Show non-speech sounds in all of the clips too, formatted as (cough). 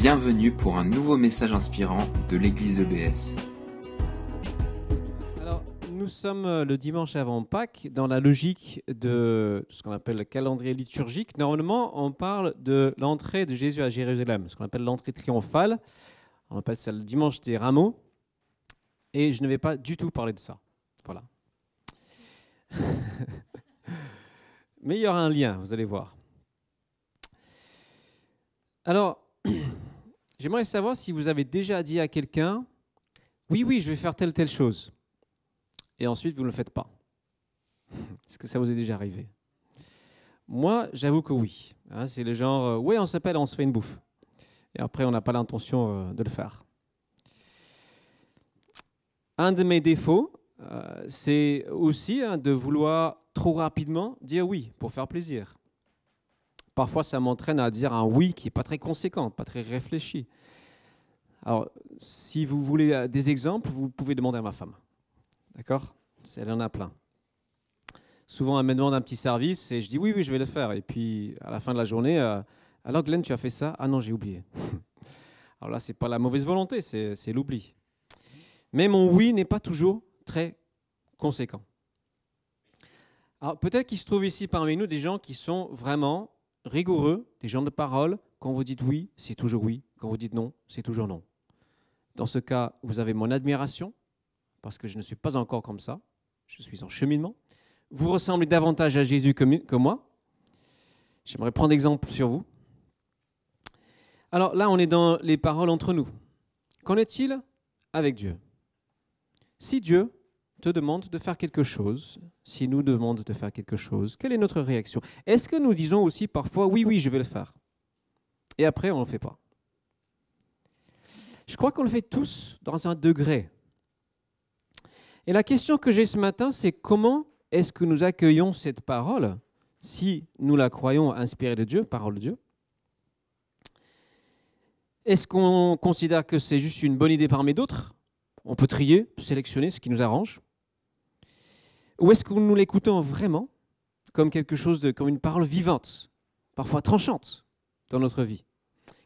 Bienvenue pour un nouveau message inspirant de l'église EBS. Alors, nous sommes euh, le dimanche avant Pâques dans la logique de ce qu'on appelle le calendrier liturgique. Normalement, on parle de l'entrée de Jésus à Jérusalem, ce qu'on appelle l'entrée triomphale. On appelle ça le dimanche des rameaux. Et je ne vais pas du tout parler de ça. Voilà. (laughs) Mais il y aura un lien, vous allez voir. Alors, j'aimerais savoir si vous avez déjà dit à quelqu'un, oui, oui, je vais faire telle, telle chose. Et ensuite, vous ne le faites pas. (laughs) Est-ce que ça vous est déjà arrivé? Moi, j'avoue que oui. Hein, c'est le genre, euh, oui, on s'appelle, on se fait une bouffe. Et après, on n'a pas l'intention euh, de le faire. Un de mes défauts, euh, c'est aussi hein, de vouloir trop rapidement dire oui pour faire plaisir. Parfois, ça m'entraîne à dire un oui qui n'est pas très conséquent, pas très réfléchi. Alors, si vous voulez euh, des exemples, vous pouvez demander à ma femme. D'accord? Elle en a plein. Souvent, elle me demande un petit service et je dis oui, oui, je vais le faire. Et puis, à la fin de la journée, euh, alors Glenn, tu as fait ça? Ah non, j'ai oublié. (laughs) alors là, ce n'est pas la mauvaise volonté, c'est l'oubli. Mais mon oui n'est pas toujours très conséquent. Alors peut-être qu'il se trouve ici parmi nous des gens qui sont vraiment rigoureux, des gens de parole. Quand vous dites oui, c'est toujours oui. Quand vous dites non, c'est toujours non. Dans ce cas, vous avez mon admiration, parce que je ne suis pas encore comme ça. Je suis en cheminement. Vous ressemblez davantage à Jésus que, moi. J'aimerais prendre exemple sur vous. Alors là, on est dans les paroles entre nous. Qu'en est-il avec Dieu? Si Dieu te demande de faire quelque chose, si nous demande de faire quelque chose, quelle est notre réaction? Est-ce que nous disons aussi parfois oui, oui, je vais le faire? Et après, on ne le fait pas. Je crois qu'on le fait tous dans un degré. Et la question que j'ai ce matin, c'est comment est-ce que nous accueillons cette parole, si nous la croyons inspirée de Dieu, parole de Dieu? Est-ce qu'on considère que c'est juste une bonne idée parmi d'autres? On peut trier, sélectionner ce qui nous arrange. Ou est-ce que nous l'écoutons vraiment comme quelque chose de, comme une parole vivante, parfois tranchante dans notre vie?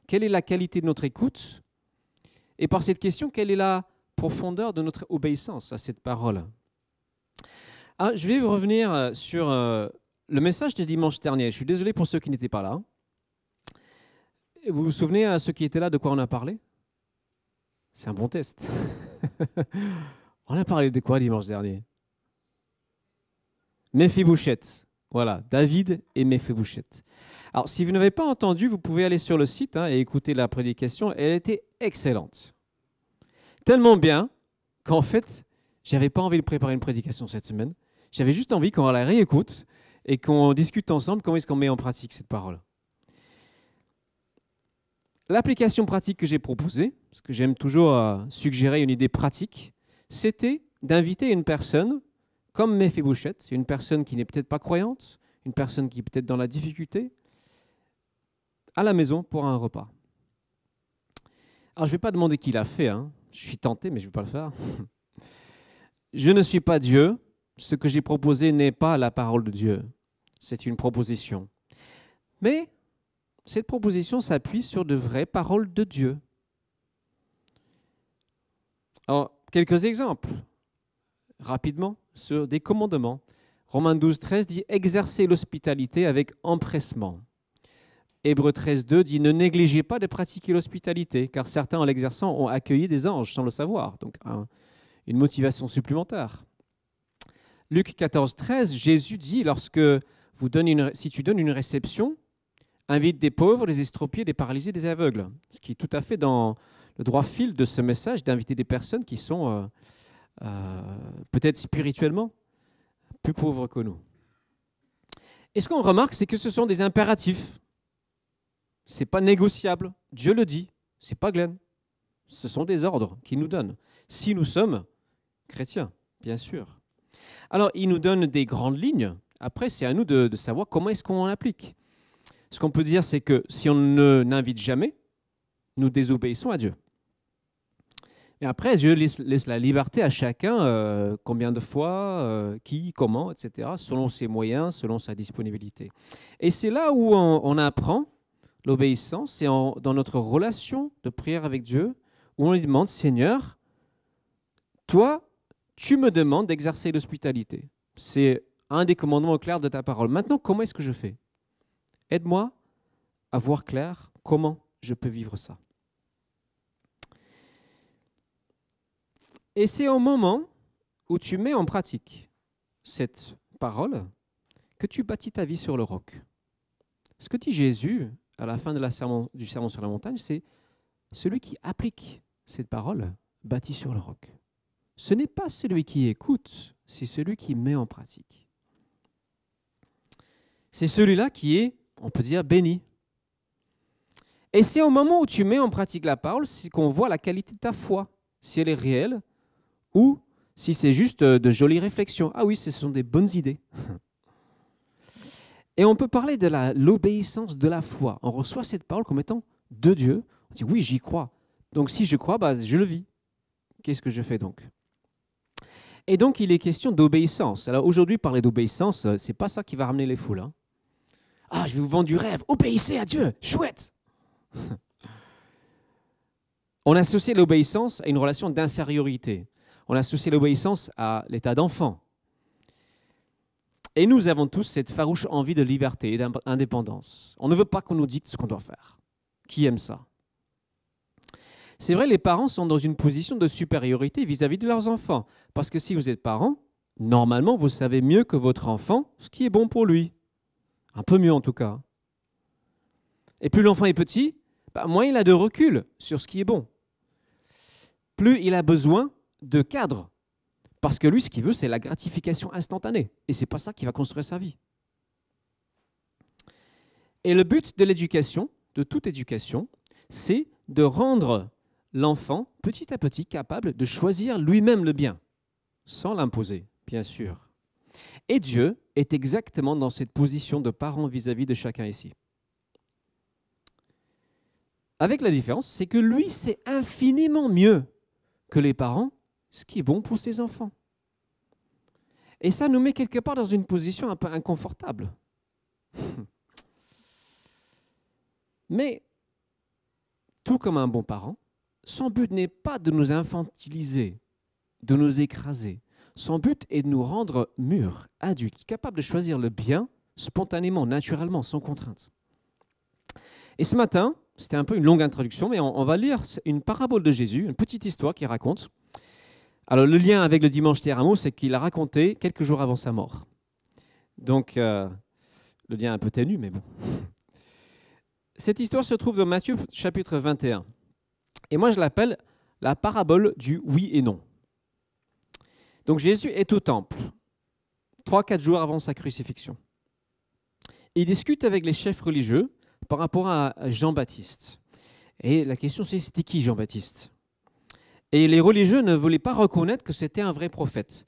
Quelle est la qualité de notre écoute? Et par cette question, quelle est la profondeur de notre obéissance à cette parole? Ah, Je vais revenir euh, sur euh, le message de dimanche dernier. Je suis désolé pour ceux qui n'étaient pas là. Vous vous souvenez à ceux qui étaient là de quoi on a parlé? C'est un bon test. (laughs) on a parlé de quoi dimanche dernier? Méphi-Bouchette. Voilà, David et Méphi-Bouchette. Alors, si vous n'avez pas entendu, vous pouvez aller sur le site hein, et écouter la prédication. Elle était excellente. Tellement bien qu'en fait, j'avais pas envie de préparer une prédication cette semaine. J'avais juste envie qu'on la réécoute et qu'on discute ensemble comment est-ce qu'on met en pratique cette parole. L'application pratique que j'ai proposée, parce que j'aime toujours euh, suggérer une idée pratique, c'était d'inviter une personne comme Méphibosheth, c'est une personne qui n'est peut-être pas croyante, une personne qui est peut-être dans la difficulté, à la maison pour un repas. Alors je ne vais pas demander qui l'a fait, hein. je suis tenté, mais je ne vais pas le faire. (laughs) je ne suis pas Dieu, ce que j'ai proposé n'est pas la parole de Dieu, c'est une proposition. Mais cette proposition s'appuie sur de vraies paroles de Dieu. Alors, quelques exemples, rapidement sur des commandements. Romains 12, 13 dit exercer l'hospitalité avec empressement. Hébreu 13, 2 dit ne négligez pas de pratiquer l'hospitalité, car certains en l'exerçant ont accueilli des anges sans le savoir. Donc une motivation supplémentaire. Luc 14, 13, Jésus dit lorsque vous donnez une, si tu donnes une réception, invite des pauvres, des estropiés, des paralysés, des aveugles. Ce qui est tout à fait dans le droit fil de ce message d'inviter des personnes qui sont euh, peut-être spirituellement, plus pauvres que nous. Et ce qu'on remarque, c'est que ce sont des impératifs. C'est pas négociable. Dieu le dit. C'est pas Glenn. Ce sont des ordres qu'il nous donne. Si nous sommes chrétiens, bien sûr. Alors, il nous donne des grandes lignes. Après, c'est à nous de, de savoir comment est-ce qu'on applique. Ce qu'on peut dire, c'est que si on ne n'invite jamais, nous désobéissons à Dieu. Et après, Dieu laisse, la liberté à chacun, euh, combien de fois, euh, qui, comment, etc., selon ses moyens, selon sa disponibilité. Et c'est là où on, apprend l'obéissance, c'est dans notre relation de prière avec Dieu, où on lui demande, Seigneur, toi, tu me demandes d'exercer l'hospitalité. C'est un des commandements clairs de ta parole. Maintenant, comment est-ce que je fais? Aide-moi à voir clair comment je peux vivre ça. Et c'est au moment où tu mets en pratique cette parole que tu bâtis ta vie sur le roc. Ce que dit Jésus à la fin du sermon sur la montagne, c'est celui qui applique cette parole bâti sur le roc. Ce n'est pas celui qui écoute, c'est celui qui met en pratique. C'est celui-là qui est, on peut dire, béni. Et c'est au moment où tu mets en pratique la parole qu'on voit la qualité de ta foi, si elle est réelle ou si c'est juste euh, de jolies réflexions. Ah oui, ce sont des bonnes idées. (laughs) Et on peut parler de l'obéissance de la foi. On reçoit cette parole comme étant de Dieu. On dit oui, j'y crois. Donc si je crois, bah, je le vis. Qu'est-ce que je fais donc? Et donc il est question d'obéissance. Alors aujourd'hui, parler d'obéissance, euh, c'est pas ça qui va ramener les foules. Hein. Ah, je vais vous vendre du rêve. Obéissez à Dieu. Chouette. (laughs) On associe l'obéissance à une relation d'infériorité. On associe l'obéissance à l'état d'enfant. Et nous avons tous cette farouche envie de liberté et d'indépendance. On ne veut pas qu'on nous dicte ce qu'on doit faire. Qui aime ça? C'est vrai, les parents sont dans une position de supériorité vis-à-vis de leurs enfants. Parce que si vous êtes parent, normalement, vous savez mieux que votre enfant ce qui est bon pour lui. Un peu mieux en tout cas. Et plus l'enfant est petit, bah, moins il a de recul sur ce qui est bon. Plus il a besoin de cadre. Parce que lui, ce qu'il veut, c'est la gratification instantanée. Et ce n'est pas ça qui va construire sa vie. Et le but de l'éducation, de toute éducation, c'est de rendre l'enfant petit à petit capable de choisir lui-même le bien, sans l'imposer, bien sûr. Et Dieu est exactement dans cette position de parent vis-à-vis -vis de chacun ici. Avec la différence, c'est que lui, c'est infiniment mieux que les parents ce qui est bon pour ses enfants. Et ça nous met quelque part dans une position un peu inconfortable. (laughs) Mais, tout comme un bon parent, son but n'est pas de nous infantiliser, de nous écraser. Son but est de nous rendre mûrs, adultes, capables de choisir le bien spontanément, naturellement, sans contrainte. Et ce matin, c'était un peu une longue introduction, mais on, va lire une parabole de Jésus, une petite histoire qui raconte alors le lien avec le dimanche Thérameau, c'est qu'il a raconté quelques jours avant sa mort. Donc euh, le lien est un peu ténu, mais bon. Cette histoire se trouve dans Matthieu chapitre 21. Et moi je l'appelle la parabole du oui et non. Donc Jésus est au temple, trois, quatre jours avant sa crucifixion. Il discute avec les chefs religieux par rapport à Jean-Baptiste. Et la question c'est, c'était qui Jean-Baptiste? Et les religieux ne voulaient pas reconnaître que c'était un vrai prophète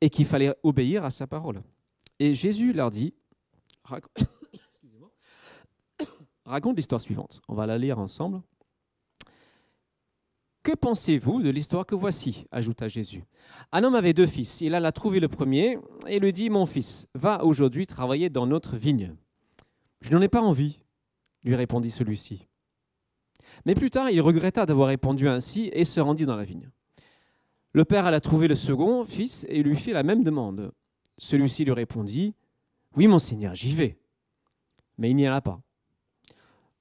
et qu'il fallait obéir à sa parole. Et Jésus leur dit, (coughs) (coughs) raconte l'histoire suivante. On va la lire ensemble. Que pensez-vous de l'histoire que voici? ajouta Jésus. Un homme avait deux fils. Il alla trouver le premier et lui dit Mon fils, va aujourd'hui travailler dans notre vigne. Je n'en ai pas envie, lui répondit celui-ci. Mais plus tard, il regretta d'avoir répondu ainsi et se rendit dans la vigne. Le père alla trouver le second fils et lui fit la même demande. Celui-ci lui répondit Oui, mon Seigneur, j'y vais. Mais il n'y alla pas.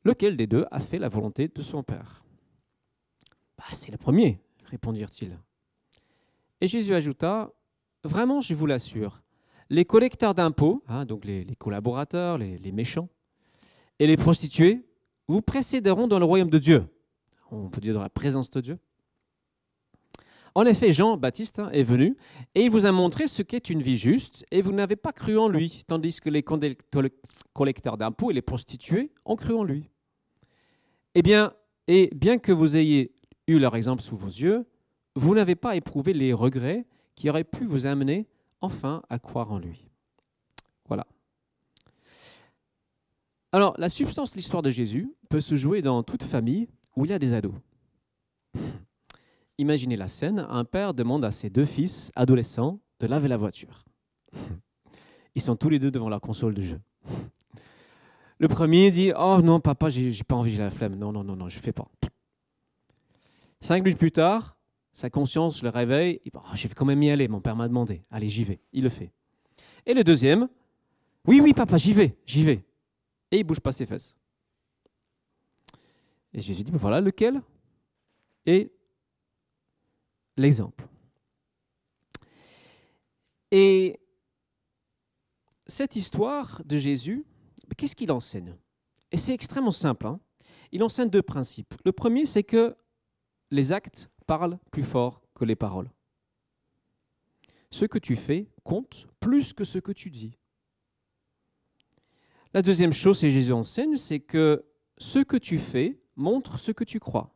Lequel des deux a fait la volonté de son père? Bah, C'est le premier, répondirent-ils. Et Jésus ajouta Vraiment, je vous l'assure, les collecteurs d'impôts, hein, donc les, collaborateurs, les méchants, et les prostituées vous précéderont dans le royaume de Dieu. On peut dire dans la présence de Dieu. En effet, Jean-Baptiste hein, est venu et il vous a montré ce qu'est une vie juste et vous n'avez pas cru en lui, tandis que les collecteurs d'impôts et les prostituées ont cru en lui. Eh bien, et bien que vous ayez eu leur exemple sous vos yeux, vous n'avez pas éprouvé les regrets qui auraient pu vous amener enfin à croire en lui. Voilà. Alors, la substance de l'histoire de Jésus peut se jouer dans toute famille où il y a des ados. Imaginez la scène, un père demande à ses deux fils adolescents de laver la voiture. Ils sont tous les deux devant la console de jeu. Le premier dit Oh non, papa, j'ai pas envie, j'ai la flemme. Non, non, non, non, je fais pas. Cinq minutes plus tard, sa conscience le réveille. Il dit oh, Je vais quand même y aller, mon père m'a demandé. Allez, j'y vais. Il le fait. Et le deuxième Oui, oui, papa, j'y vais, j'y vais. Et il bouge pas ses fesses. Et Jésus dit ben Voilà lequel est l'exemple. Et cette histoire de Jésus, qu'est-ce qu'il enseigne? Et c'est extrêmement simple. Hein. il enseigne deux principes. Le premier, c'est que les actes parlent plus fort que les paroles. Ce que tu fais compte plus que ce que tu dis. La deuxième chose, et Jésus enseigne, c'est que ce que tu fais montre ce que tu crois.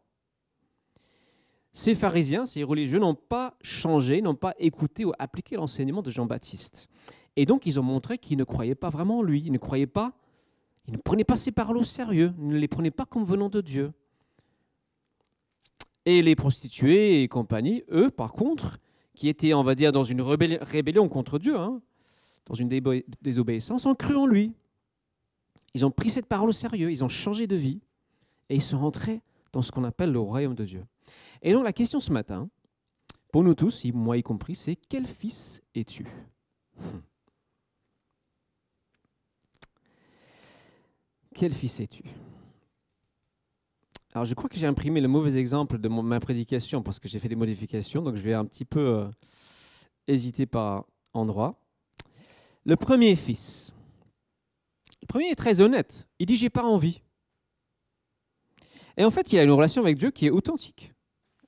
Ces pharisiens, ces religieux n'ont pas changé, n'ont pas écouté ou appliqué l'enseignement de Jean-Baptiste. Et donc, ils ont montré qu'ils ne croyaient pas vraiment en lui. Ils ne croyaient pas, ils ne prenaient pas ses paroles au sérieux. Ils ne les prenaient pas comme venant de Dieu. Et les prostituées et compagnie, eux, par contre, qui étaient, on va dire, dans une rébellion contre Dieu, hein, dans une désobéissance, ont cru en lui. Ils ont pris cette parole au sérieux, ils ont changé de vie et ils sont rentrés dans ce qu'on appelle le royaume de Dieu. Et donc la question ce matin, pour nous tous, moi y compris, c'est quel fils es-tu? Hmm. Quel fils es-tu? Alors, je crois que j'ai imprimé le mauvais exemple de ma prédication parce que j'ai fait des modifications, donc je vais un petit peu euh, hésiter par endroit. Le premier fils. Le premier est très honnête. Il dit J'ai pas envie. Et en fait, il a une relation avec Dieu qui est authentique,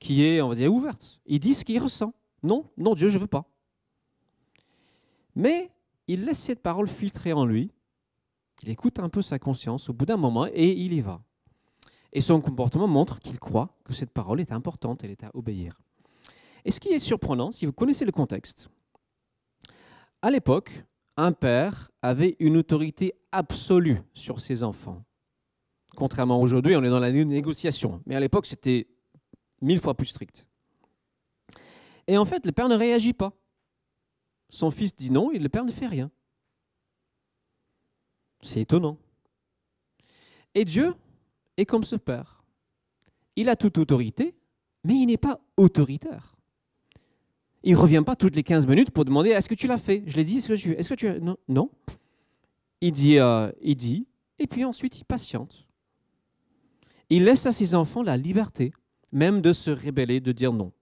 qui est, on va dire, ouverte. Il dit ce qu'il ressent. Non, non, Dieu, je veux pas. Mais il laisse cette parole filtrer en lui il écoute un peu sa conscience au bout d'un moment et il y va. Et son comportement montre qu'il croit que cette parole est importante, elle est à obéir. Et ce qui est surprenant, si vous connaissez le contexte, à l'époque, un père avait une autorité absolue sur ses enfants. Contrairement aujourd'hui, on est dans la négociation. Mais à l'époque, c'était mille fois plus strict. Et en fait, le père ne réagit pas. Son fils dit non et le père ne fait rien. C'est étonnant. Et Dieu est comme ce Père. Il a toute autorité, mais il n'est pas autoritaire. Il ne revient pas toutes les 15 minutes pour demander est-ce que tu l'as fait? Je l'ai dit, est-ce que tu, est-ce que tu non. Il dit, euh, il dit, et puis ensuite il patiente. Il laisse à ses enfants la liberté, même de se rébeller, de dire non.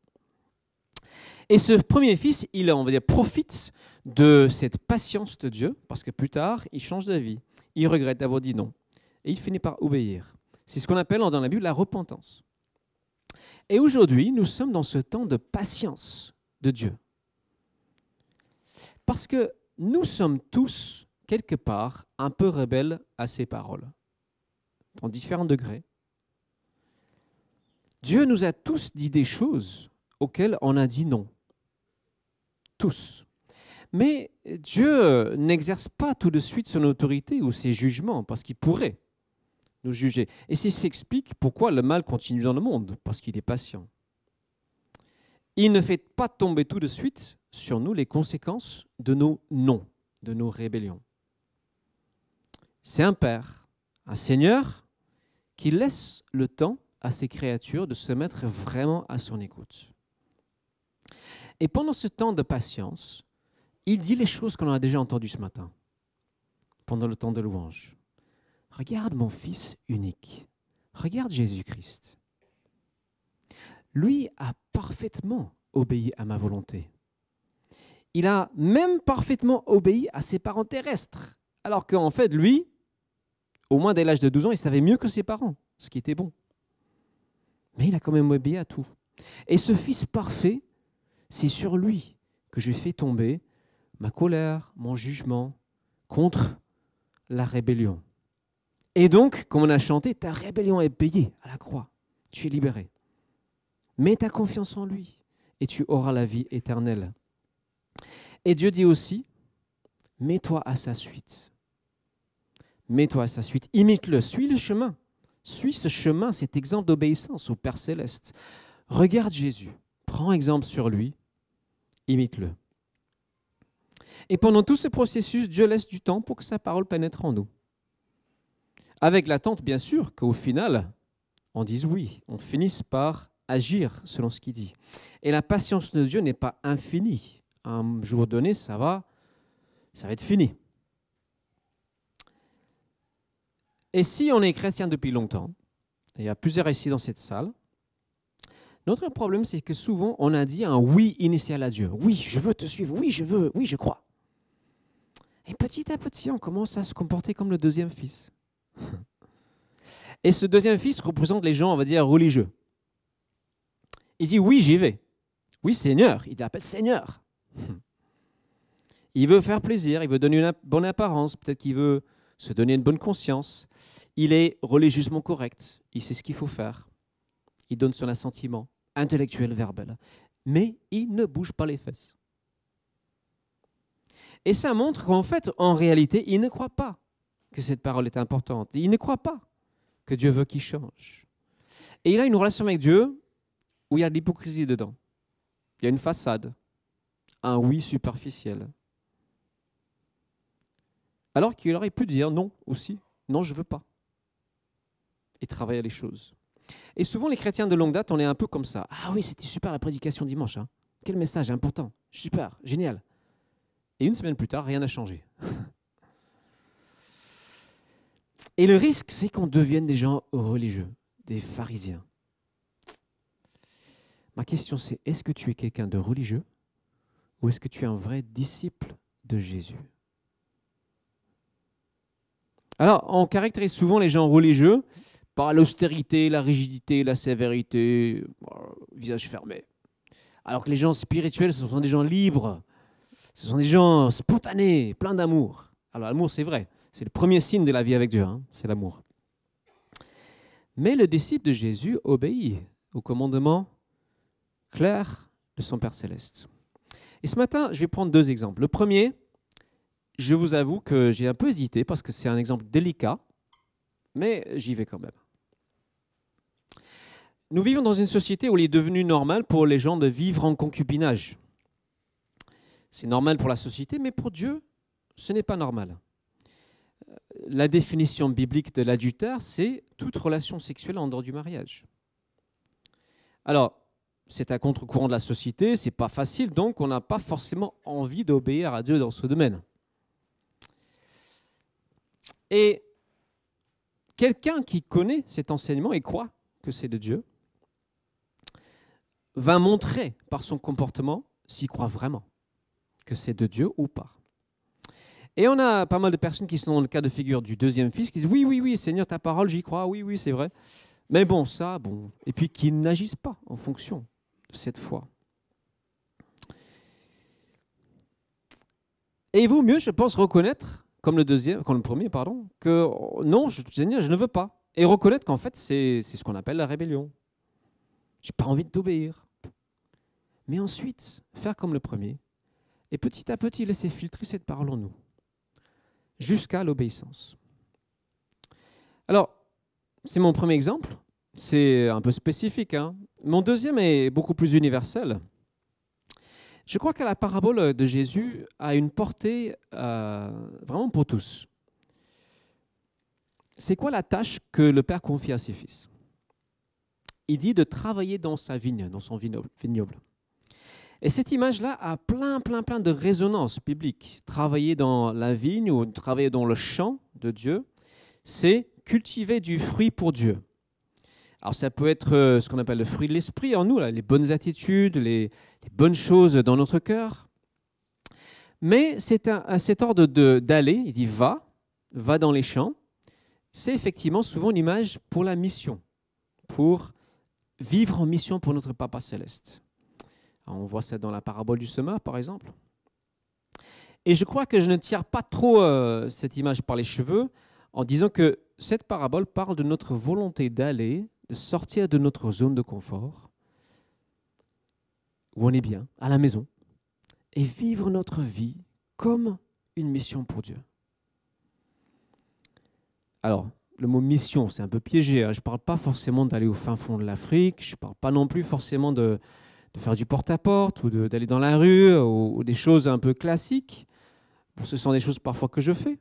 Et ce premier fils, il on va dire, profite de cette patience de Dieu, parce que plus tard, il change d'avis. Il regrette d'avoir dit non. Et il finit par obéir. C'est ce qu'on appelle dans la Bible la repentance. Et aujourd'hui, nous sommes dans ce temps de patience Dieu. Parce que nous sommes tous, quelque part, un peu rebelles à ses paroles, dans différents degrés. Dieu nous a tous dit des choses auxquelles on a dit non tous. Mais Dieu n'exerce pas tout de suite son autorité ou ses jugements, parce qu'il pourrait nous juger. Et c'est s'explique pourquoi le mal continue dans le monde, parce qu'il est patient. Il ne fait pas tomber tout de suite sur nous les conséquences de nos non, de nos rébellions. C'est un Père, un Seigneur, qui laisse le temps à ses créatures de se mettre vraiment à son écoute. Et pendant ce temps de patience, il dit les choses qu'on a déjà entendues ce matin, pendant le temps de louange. Regarde mon Fils unique. Regarde Jésus-Christ. Lui a parfaitement obéi à ma volonté. Il a même parfaitement obéi à ses parents terrestres. Alors qu'en fait, lui, au moins dès l'âge de 12 ans, il savait mieux que ses parents, ce qui était bon. Mais il a quand même obéi à tout. Et ce Fils parfait c'est sur lui que je fais tomber ma colère, mon jugement contre la rébellion. Et donc, comme on a chanté, ta rébellion est payée à la croix. Tu es libéré. Mets ta confiance en lui et tu auras la vie éternelle. Et Dieu dit aussi, mets-toi à sa suite. Mets-toi à sa suite. Imite-le, suis le chemin. Suis ce chemin, cet exemple d'obéissance au Père céleste. Regarde Jésus. Prends exemple sur lui, imite-le. Et pendant tout ce processus, Dieu laisse du temps pour que sa parole pénètre en nous. avec l'attente, bien sûr, qu'au final, on dise oui, on finisse par agir selon ce qu'il dit. Et la patience de Dieu n'est pas infinie. Un jour donné, ça va, ça va être fini. Et si on est chrétien depuis longtemps, il y a plusieurs ici dans cette salle, notre problème, c'est que souvent, on a dit un oui initial à Dieu. Oui, je veux te suivre. Oui, je veux. Oui, je crois. Et petit à petit, on commence à se comporter comme le deuxième fils. (laughs) Et ce deuxième fils représente les gens, on va dire, religieux. Il dit oui, j'y vais. Oui, Seigneur. Il l'appelle Seigneur. Il veut faire plaisir, il veut donner une bonne apparence, peut-être qu'il veut se donner une bonne conscience. Il est religieusement correct, il sait ce qu'il faut faire. Il donne son assentiment intellectuel, verbal. Mais il ne bouge pas les fesses. Et ça montre qu'en fait, en réalité, il ne croit pas que cette parole est importante. Il ne croit pas que Dieu veut qu'il change. Et il a une relation avec Dieu où il y a de l'hypocrisie dedans. Il y a une façade, un oui superficiel. Alors qu'il aurait pu dire non aussi, non, je ne veux pas. Et travailler les choses. Et souvent, les chrétiens de longue date, on est un peu comme ça. Ah oui, c'était super la prédication dimanche. Hein. Quel message important. Super, génial. Et une semaine plus tard, rien n'a changé. (laughs) Et le risque, c'est qu'on devienne des gens religieux, des pharisiens. Ma question, c'est est-ce que tu es quelqu'un de religieux ou est-ce que tu es un vrai disciple de Jésus? Alors, on caractérise souvent les gens religieux par l'austérité, la rigidité, la sévérité, visage fermé. Alors que les gens spirituels, ce sont des gens libres, ce sont des gens spontanés, pleins d'amour. Alors l'amour, c'est vrai, c'est le premier signe de la vie avec Dieu, hein, c'est l'amour. Mais le disciple de Jésus obéit au commandement clair de son Père céleste. Et ce matin, je vais prendre deux exemples. Le premier, je vous avoue que j'ai un peu hésité parce que c'est un exemple délicat, mais j'y vais quand même. Nous vivons dans une société où il est devenu normal pour les gens de vivre en concubinage. C'est normal pour la société, mais pour Dieu, ce n'est pas normal. La définition biblique de l'adultère, c'est toute relation sexuelle en dehors du mariage. Alors, c'est un contre-courant de la société, c'est pas facile, donc on n'a pas forcément envie d'obéir à Dieu dans ce domaine. Et quelqu'un qui connaît cet enseignement et croit que c'est de Dieu, va montrer par son comportement s'il croit vraiment que c'est de Dieu ou pas. Et on a pas mal de personnes qui sont dans le cas de figure du deuxième fils qui disent oui, oui, oui, Seigneur, ta parole, j'y crois, oui, oui, c'est vrai. Mais bon, ça, bon. Et puis qui n'agissent pas en fonction cette foi. Et il vaut mieux, je pense, reconnaître, comme le deuxième, comme le premier, pardon, que non, je, je ne veux pas. Et reconnaître qu'en fait, c'est ce qu'on appelle la rébellion. J'ai pas envie de t'obéir mais ensuite faire comme le premier, et petit à petit laisser filtrer cette parole en nous, jusqu'à l'obéissance. Alors, c'est mon premier exemple, c'est un peu spécifique. Hein. Mon deuxième est beaucoup plus universel. Je crois que la parabole de Jésus a une portée euh, vraiment pour tous. C'est quoi la tâche que le Père confie à ses fils? Il dit de travailler dans sa vigne, dans son vignoble. Et cette image-là a plein, plein, plein de résonances bibliques. Travailler dans la vigne ou travailler dans le champ de Dieu, c'est cultiver du fruit pour Dieu. Alors ça peut être euh, ce qu'on appelle le fruit de l'esprit en nous, les bonnes attitudes, les, bonnes choses dans notre cœur. Mais c'est à cet ordre d'aller, il dit va, va dans les champs. C'est effectivement souvent une image pour la mission, pour vivre en mission pour notre Papa céleste. On voit ça dans la parabole du semeur, par exemple. Et je crois que je ne tire pas trop euh, cette image par les cheveux en disant que cette parabole parle de notre volonté d'aller, de sortir de notre zone de confort, où on est bien, à la maison, et vivre notre vie comme une mission pour Dieu. Alors, le mot mission, c'est un peu piégé. Hein. Je ne parle pas forcément d'aller au fin fond de l'Afrique, je ne parle pas non plus forcément de, faire du porte-à-porte ou d'aller dans la rue ou, des choses un peu classiques. ce sont des choses parfois que je fais.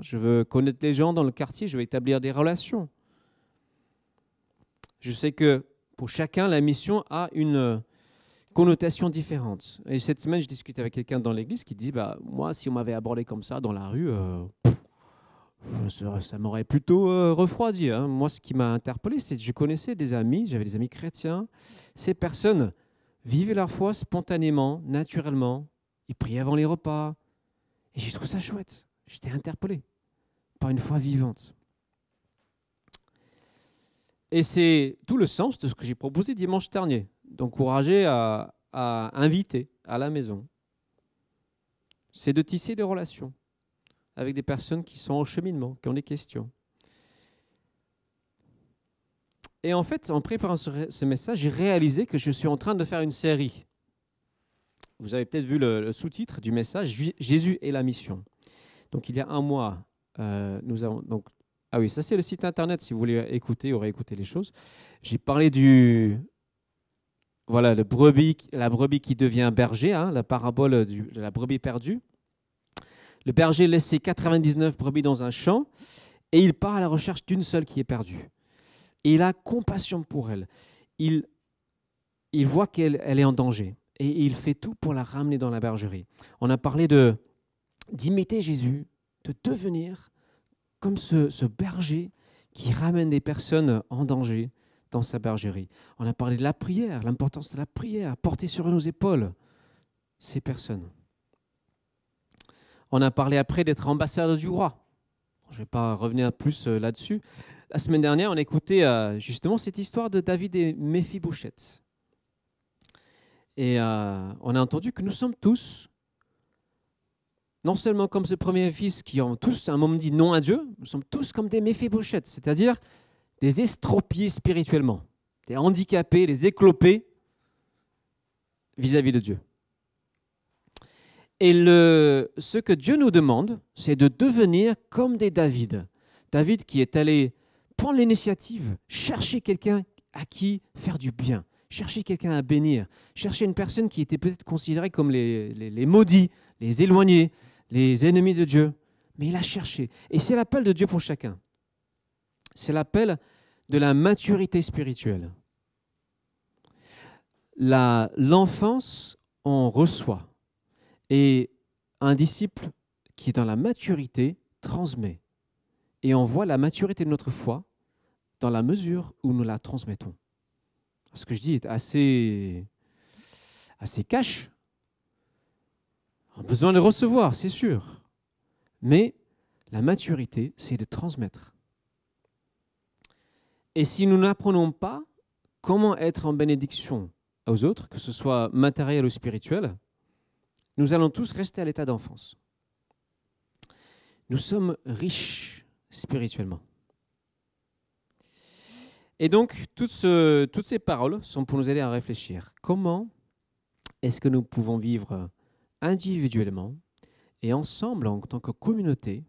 Je veux connaître les gens dans le quartier, je veux établir des relations. Je sais que pour chacun, la mission a une connotation différente. Et cette semaine, je discutais avec quelqu'un dans l'église qui dit bah, Moi, si on m'avait abordé comme ça dans la rue, euh, ça, m'aurait plutôt euh, refroidi. Hein. Moi, ce qui m'a interpellé, c'est que je connaissais des amis, j'avais des amis chrétiens. Ces personnes vivaient leur foi spontanément, naturellement. Ils priaient avant les repas. Et j'ai trouvé ça chouette. J'étais interpellé par une foi vivante. Et c'est tout le sens de ce que j'ai proposé dimanche dernier, d'encourager à, inviter à la maison. C'est de tisser des relations avec des personnes qui sont en cheminement, qui ont des questions. Et en fait, en préparant ce, message, j'ai réalisé que je suis en train de faire une série. Vous avez peut-être vu le, sous-titre du message, Jésus et la mission. Donc il y a un mois, euh, nous avons donc ah oui, ça c'est le site internet si vous voulez écouter ou réécouter les choses. J'ai parlé du voilà le brebis, la brebis qui devient berger, hein, la parabole de la brebis perdue. Le berger laisse ses 99 brebis dans un champ et il part à la recherche d'une seule qui est perdue. Et il a compassion pour elle. Il, il voit qu'elle elle est en danger et il fait tout pour la ramener dans la bergerie. On a parlé de d'imiter Jésus, de devenir comme ce, berger qui ramène des personnes en danger dans sa bergerie. On a parlé de la prière, l'importance de la prière, porter sur nos épaules ces personnes. On a parlé après d'être ambassadeur du roi. Je ne vais pas revenir plus euh, là-dessus. La semaine dernière, on a écouté euh, justement cette histoire de David et Méphibosheth. Et euh, on a entendu que nous sommes tous, non seulement comme ce premier fils qui ont tous à un moment dit non à Dieu, nous sommes tous comme des Méphibosheth, c'est-à-dire des estropiés spirituellement, des handicapés, des éclopés vis à -vis de Dieu. Et ce que Dieu nous demande, c'est de devenir comme des David. David qui est allé prendre l'initiative, chercher quelqu'un à qui faire du bien, chercher quelqu'un à bénir, chercher une personne qui était peut-être considérée comme les, maudits, les éloignés, les ennemis de Dieu. Mais il a cherché. Et c'est l'appel de Dieu pour chacun. C'est l'appel de la maturité spirituelle. L'enfance, on reçoit. Et un disciple qui est dans la maturité transmet. Et on voit la maturité de notre foi dans la mesure où nous la transmettons. Ce que je dis est assez, assez cash. On a besoin de recevoir, c'est sûr. Mais la maturité, c'est de transmettre. Et si nous n'apprenons pas comment être en bénédiction aux autres, que ce soit matériel ou spirituel, nous allons tous rester à l'état d'enfance. Nous sommes riches spirituellement. Et donc, toutes, ces paroles sont pour nous aider à réfléchir. Comment est-ce que nous pouvons vivre individuellement et ensemble en tant que communauté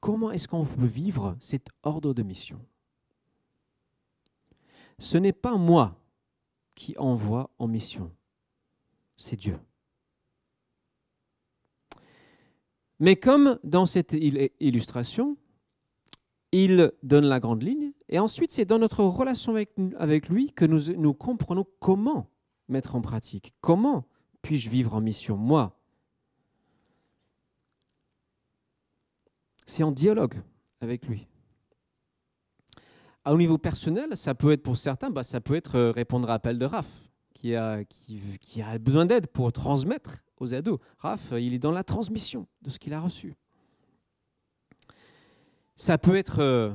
Comment est-ce qu'on peut vivre cet ordre de mission? Ce n'est pas moi qui envoie en mission, c'est Dieu. Mais comme dans cette illustration, il donne la grande ligne, et ensuite c'est dans notre relation avec, lui que nous, comprenons comment mettre en pratique, comment puis-je vivre en mission, moi? C'est en dialogue avec lui. Au niveau personnel, ça peut être pour certains, bah, ça peut être euh, répondre à l'appel de Raph, qui a, qui, a besoin d'aide pour transmettre aux ados. Raph, il est dans la transmission de ce qu'il a reçu. Ça peut être euh,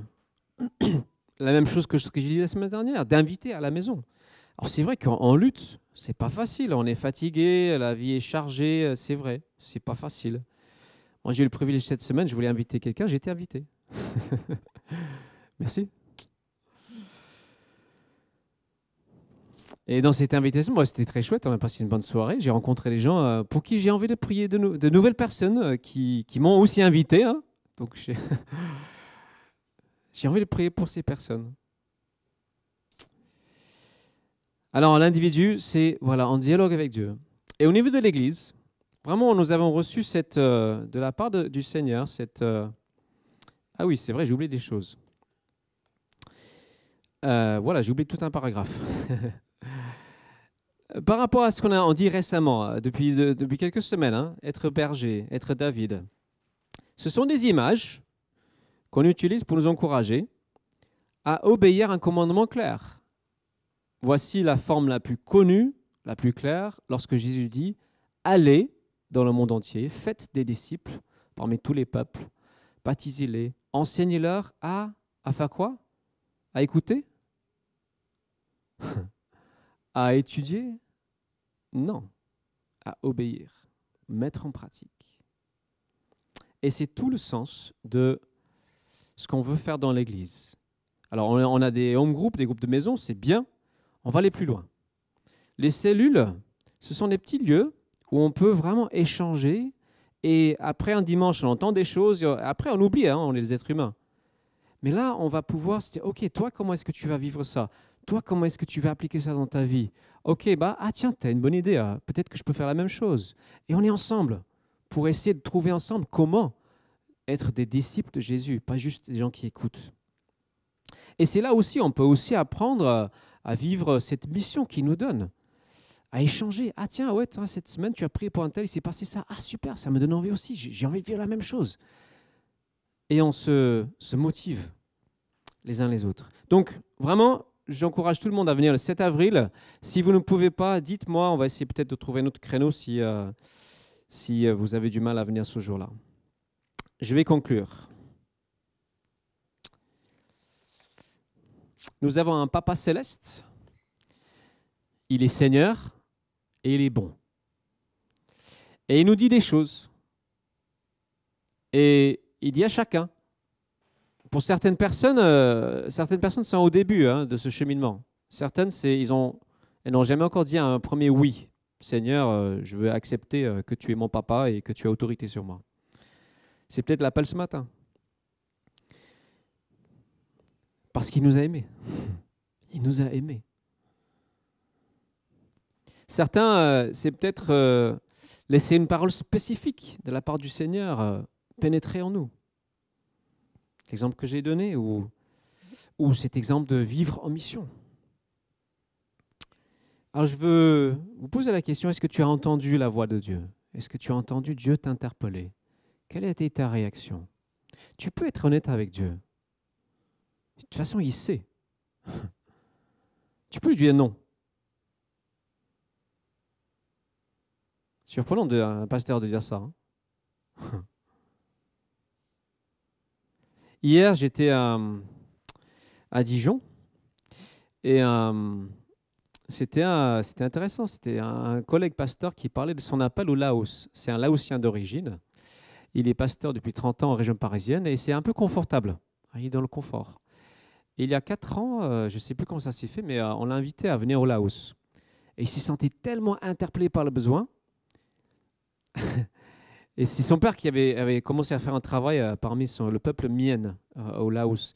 (clears throat) la même chose que ce que j'ai dit la semaine dernière, d'inviter à la maison. Alors c'est vrai qu'en lutte, c'est pas facile. On est fatigué, la vie est chargée, c'est vrai, c'est pas facile. Moi, j'ai eu le privilège cette semaine, je voulais inviter quelqu'un, j'ai été invité. (laughs) Merci. Et dans cette invitation, moi, c'était très chouette. On a passé une bonne soirée. J'ai rencontré des gens euh, pour qui j'ai envie de prier, de, nouvelles personnes euh, qui, qui m'ont aussi invité. Hein. Donc, j'ai (laughs) envie de prier pour ces personnes. Alors, l'individu, c'est voilà, en dialogue avec Dieu. Et au niveau de l'Église, Vraiment, nous avons reçu euh, de la part du Seigneur cette... euh, ah oui, c'est vrai, j'ai oublié des choses. Euh, voilà, j'ai oublié tout un paragraphe. (laughs) Par rapport à ce qu'on a en dit récemment, depuis, de- depuis quelques semaines, hein, être berger, être David, ce sont des images qu'on utilise pour nous encourager à obéir à un commandement clair. Voici la forme la plus connue, la plus claire, lorsque Jésus dit Allez dans le monde entier, faites des disciples parmi tous les peuples, baptisez-les, enseignez-leur à, à faire quoi? À écouter? (laughs) À étudier? Non, à obéir, mettre en pratique. Et c'est tout le sens de ce qu'on veut faire dans l'Église. Alors on a- des home groups, des groupes de maison, c'est bien, on va aller plus loin. Les cellules, ce sont des petits lieux où on peut vraiment échanger. Et après un dimanche, on entend des choses. Après, on oublie, hein, on est des êtres humains. Mais là, on va pouvoir se dire, OK, toi, comment est-ce que tu vas vivre ça? Toi, comment est-ce que tu vas appliquer ça dans ta vie? OK, bah, ah tiens, tu as une bonne idée. ah, Peut-être que je peux faire la même chose. Et on est ensemble pour essayer de trouver ensemble comment être des disciples de Jésus, pas juste des gens qui écoutent. Et c'est là aussi, on peut aussi apprendre euh, à vivre cette mission qu'il nous donne à échanger. Ah tiens, ouais, cette semaine, tu as prié pour un tel, il s'est passé ça. Ah super, ça me donne envie aussi, j'ai envie de vivre la même chose. Et on se, se motive les uns les autres. Donc vraiment, j'encourage tout le monde à venir le 7 avril. Si vous ne pouvez pas, dites-moi, on va essayer peut-être de trouver un autre créneau si, euh, si euh, vous avez du mal à venir ce jour-là. Je vais conclure. Nous avons un Papa céleste. Il est Seigneur et il est bon. Et il nous dit des choses. Et il dit à chacun. Pour certaines personnes, euh, certaines personnes sont au début hein, de ce cheminement. Certaines, c'est, ils ont, elles n'ont jamais encore dit un premier oui. Seigneur, euh, je veux accepter euh, que tu es mon papa et que tu as autorité sur moi. C'est peut-être l'appel ce matin. Parce qu'il nous a aimés. Il nous a aimés. Certains, euh, c'est peut-être euh, laisser une parole spécifique de la part du Seigneur euh, pénétrer en nous. L'exemple que j'ai donné, ou, ou cet exemple de vivre en mission. Alors je veux vous poser la question, est-ce que tu as entendu la voix de Dieu? Est-ce que tu as entendu Dieu t'interpeller? Quelle a été ta réaction? Tu peux être honnête avec Dieu. De toute façon, il sait. (laughs) Tu peux lui dire non. Surprenant d'un pasteur de dire ça. hein. (laughs) Hier, j'étais à, Dijon et euh, c'était intéressant. C'était un collègue pasteur qui parlait de son appel au Laos. C'est un Laotien d'origine. Il est pasteur depuis 30 ans en région parisienne et c'est un peu confortable. Il est dans le confort. Il y a 4 ans, euh, je ne sais plus comment ça s'est fait, mais euh, on l'a invité à venir au Laos. Et il s'est senti tellement interpellé par le besoin. (laughs) Et c'est son père qui avait, commencé à faire un travail euh, parmi son- le peuple mien au Laos.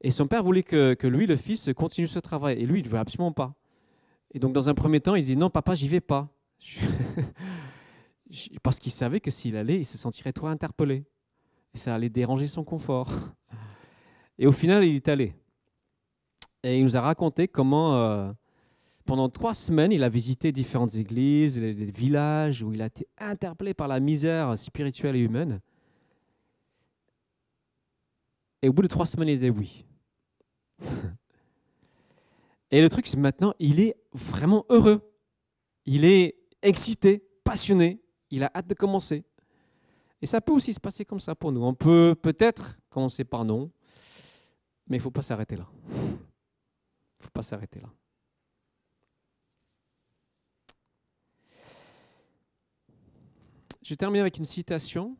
Et son père voulait que, lui, le fils, continue ce travail. Et lui, il ne voulait absolument pas. Et donc, dans un premier temps, il dit Non, papa, j'y vais pas. (laughs) Parce qu'il savait que s'il allait, il se sentirait trop interpellé. Et ça allait déranger son confort. Et au final, il est allé. Et il nous a raconté comment, euh, pendant trois semaines, il a visité différentes églises, des villages où il a été interpellé par la misère spirituelle et humaine. Et au bout de trois semaines, il disait oui. (laughs) et le truc, c'est maintenant, il est vraiment heureux. Il est excité, passionné. Il a hâte de commencer. Et ça peut aussi se passer comme ça pour nous. On peut peut-être commencer par non, mais il ne faut pas s'arrêter là. Ne faut pas s'arrêter là. Je termine avec une citation.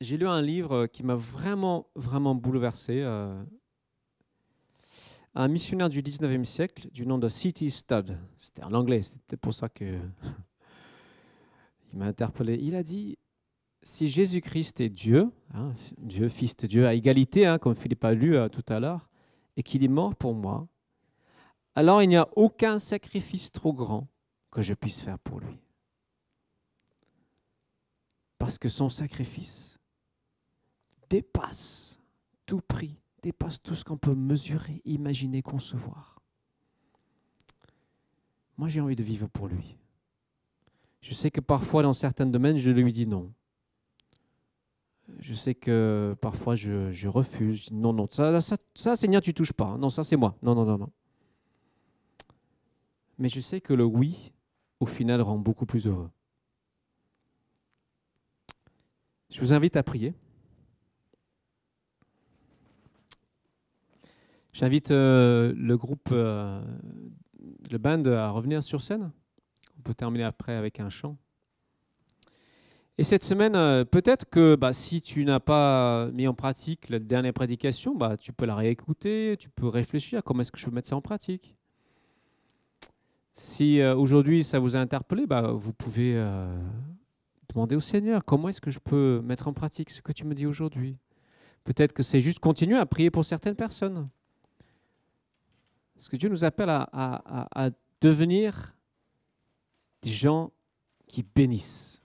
J'ai lu un livre qui m'a vraiment, vraiment bouleversé. euh, un missionnaire du 19e siècle du nom de C.T. Studd. C'était en anglais, c'était pour ça que (laughs) il m'a interpellé. Il a dit si Jésus-Christ est Dieu, hein, Dieu, Fils de Dieu, à égalité, hein, comme Philippe a lu euh, tout à l'heure, et qu'il est mort pour moi, alors il n'y a aucun sacrifice trop grand que je puisse faire pour lui. Parce que son sacrifice dépasse tout prix, dépasse tout ce qu'on peut mesurer, imaginer, concevoir. Moi, j'ai envie de vivre pour lui. Je sais que parfois, dans certains domaines, je lui dis non. Je sais que parfois, je, refuse. non, non, ça, ça, ça, Seigneur, tu touches pas. Non, ça, c'est moi. Non, non, non, non. Mais je sais que le oui, au final, rend beaucoup plus heureux. Je vous invite à prier. J'invite euh, le groupe, euh, le band à revenir sur scène. On peut terminer après avec un chant. Et cette semaine, euh, peut-être que bah, si tu n'as pas mis en pratique la dernière prédication, bah, tu peux la réécouter, tu peux réfléchir à comment est-ce que je peux mettre ça en pratique. Si aujourd'hui ça vous a interpellé, bah, vous pouvez demander au Seigneur comment est-ce que je peux mettre en pratique ce que tu me dis aujourd'hui? Peut-être que c'est juste continuer à prier pour certaines personnes. Parce que Dieu nous appelle à, devenir des gens qui bénissent.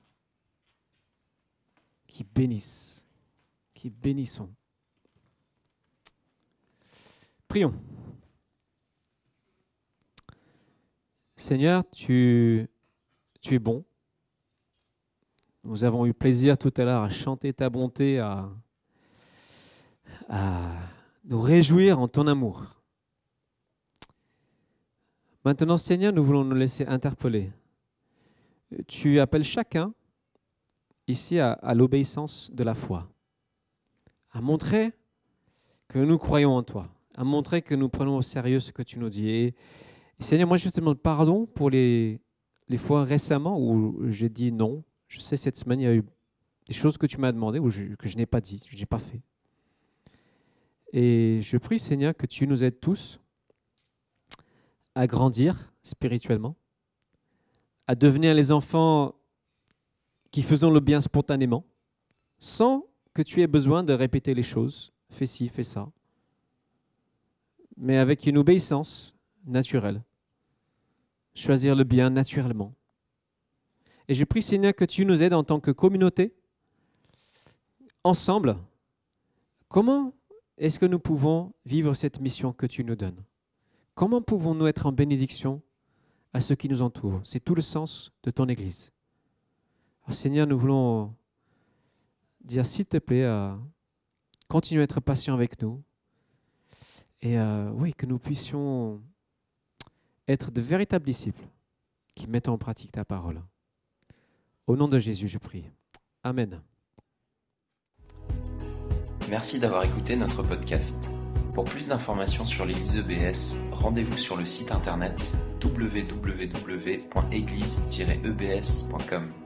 Qui bénissent. Qui bénissons. Prions. Seigneur, tu, tu es bon. Nous avons eu plaisir tout à l'heure à chanter ta bonté, à, à nous réjouir en ton amour. Maintenant, Seigneur, nous voulons nous laisser interpeller. Tu appelles chacun ici à, l'obéissance de la foi, à montrer que nous croyons en toi, à montrer que nous prenons au sérieux ce que tu nous dis. Et, Seigneur, moi je te demande pardon pour les, les fois récemment où j'ai dit non. Je sais, cette semaine, il y a eu des choses que tu m'as demandé ou que je n'ai pas dit, je n'ai pas fait. Et je prie, Seigneur, que tu nous aides tous à grandir spirituellement, à devenir les enfants qui faisons le bien spontanément, sans que tu aies besoin de répéter les choses, fais ci, fais ça, mais avec une obéissance naturelle, choisir le bien naturellement. Et je prie Seigneur que tu nous aides en tant que communauté, ensemble, comment est-ce que nous pouvons vivre cette mission que tu nous donnes? Comment pouvons-nous être en bénédiction à ceux qui nous entourent? C'est tout le sens de ton Église. Seigneur, nous voulons dire, s'il te plaît, euh, continue à être patient avec nous. Et euh, oui, que nous puissions être de véritables disciples qui mettent en pratique ta parole. Au nom de Jésus, je prie. Amen. Merci d'avoir écouté notre podcast. Pour plus d'informations sur l'Église EBS, rendez-vous sur le site internet www.église-ebs.com.